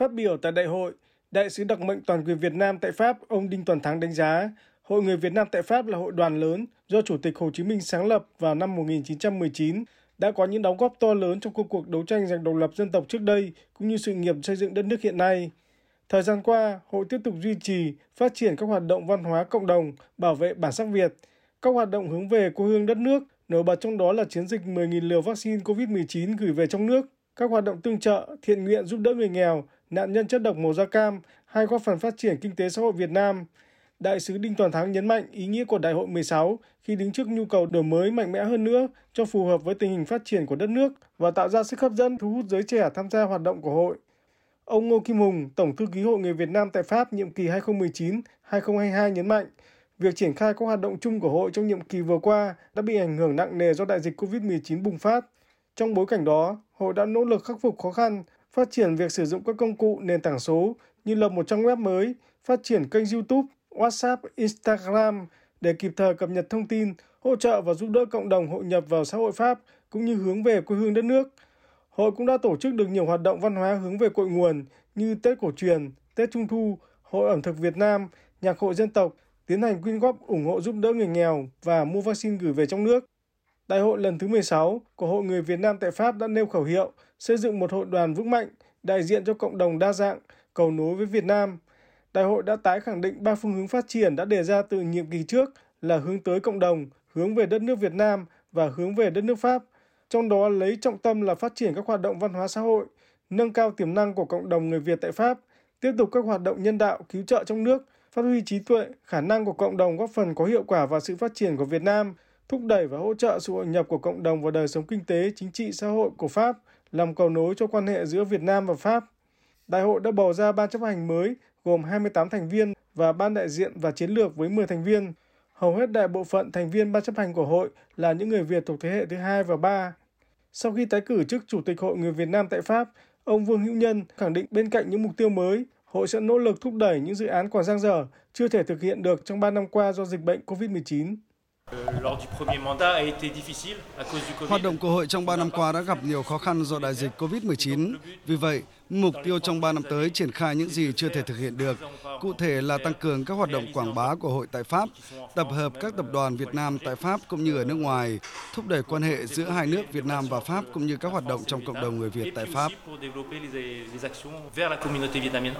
Phát biểu tại đại hội, Đại sứ đặc mệnh toàn quyền Việt Nam tại Pháp ông Đinh Toàn Thắng đánh giá, Hội người Việt Nam tại Pháp là hội đoàn lớn do Chủ tịch Hồ Chí Minh sáng lập vào năm 1919, đã có những đóng góp to lớn trong công cuộc đấu tranh giành độc lập dân tộc trước đây cũng như sự nghiệp xây dựng đất nước hiện nay. Thời gian qua, hội tiếp tục duy trì, phát triển các hoạt động văn hóa cộng đồng, bảo vệ bản sắc Việt, các hoạt động hướng về quê hương đất nước, nổi bật trong đó là chiến dịch 10.000 liều vaccine COVID-19 gửi về trong nước, các hoạt động tương trợ, thiện nguyện giúp đỡ người nghèo, nạn nhân chất độc màu da cam, hay góp phần phát triển kinh tế xã hội Việt Nam. Đại sứ Đinh Toàn Thắng nhấn mạnh ý nghĩa của Đại hội 16 khi đứng trước nhu cầu đổi mới mạnh mẽ hơn nữa cho phù hợp với tình hình phát triển của đất nước và tạo ra sức hấp dẫn thu hút giới trẻ tham gia hoạt động của hội. Ông Ngô Kim Hùng, Tổng thư ký Hội người Việt Nam tại Pháp nhiệm kỳ 2019-2022 nhấn mạnh, việc triển khai các hoạt động chung của hội trong nhiệm kỳ vừa qua đã bị ảnh hưởng nặng nề do đại dịch COVID-19 bùng phát. Trong bối cảnh đó, hội đã nỗ lực khắc phục khó khăn, phát triển việc sử dụng các công cụ nền tảng số như lập một trang web mới, phát triển kênh YouTube, WhatsApp, Instagram để kịp thời cập nhật thông tin, hỗ trợ và giúp đỡ cộng đồng hội nhập vào xã hội Pháp cũng như hướng về quê hương đất nước. Hội cũng đã tổ chức được nhiều hoạt động văn hóa hướng về cội nguồn như Tết cổ truyền, Tết Trung thu, Hội ẩm thực Việt Nam, Nhạc hội dân tộc, tiến hành quyên góp ủng hộ giúp đỡ người nghèo và mua vaccine gửi về trong nước. Đại hội lần thứ 16 của Hội người Việt Nam tại Pháp đã nêu khẩu hiệu xây dựng một hội đoàn vững mạnh, đại diện cho cộng đồng đa dạng, cầu nối với Việt Nam. Đại hội đã tái khẳng định ba phương hướng phát triển đã đề ra từ nhiệm kỳ trước là hướng tới cộng đồng, hướng về đất nước Việt Nam và hướng về đất nước Pháp. Trong đó lấy trọng tâm là phát triển các hoạt động văn hóa xã hội, nâng cao tiềm năng của cộng đồng người Việt tại Pháp, tiếp tục các hoạt động nhân đạo cứu trợ trong nước, phát huy trí tuệ, khả năng của cộng đồng góp phần có hiệu quả vào sự phát triển của Việt Nam, thúc đẩy và hỗ trợ sự hội nhập của cộng đồng vào đời sống kinh tế, chính trị, xã hội của Pháp, làm cầu nối cho quan hệ giữa Việt Nam và Pháp. Đại hội đã bầu ra ban chấp hành mới gồm 28 thành viên và ban đại diện và chiến lược với 10 thành viên. Hầu hết đại bộ phận thành viên ban chấp hành của hội là những người Việt thuộc thế hệ thứ hai và ba. Sau khi tái cử chức Chủ tịch Hội người Việt Nam tại Pháp, ông Vương Hữu Nhân khẳng định bên cạnh những mục tiêu mới, hội sẽ nỗ lực thúc đẩy những dự án còn dang dở, chưa thể thực hiện được trong 3 năm qua do dịch bệnh COVID-19. Hoạt động của hội trong 3 năm qua đã gặp nhiều khó khăn do đại dịch COVID-19. Vì vậy, mục tiêu trong 3 năm tới triển khai những gì chưa thể thực hiện được. Cụ thể là tăng cường các hoạt động quảng bá của hội tại Pháp, tập hợp các tập đoàn Việt Nam tại Pháp cũng như ở nước ngoài, thúc đẩy quan hệ giữa hai nước Việt Nam và Pháp cũng như các hoạt động trong cộng đồng người Việt tại Pháp.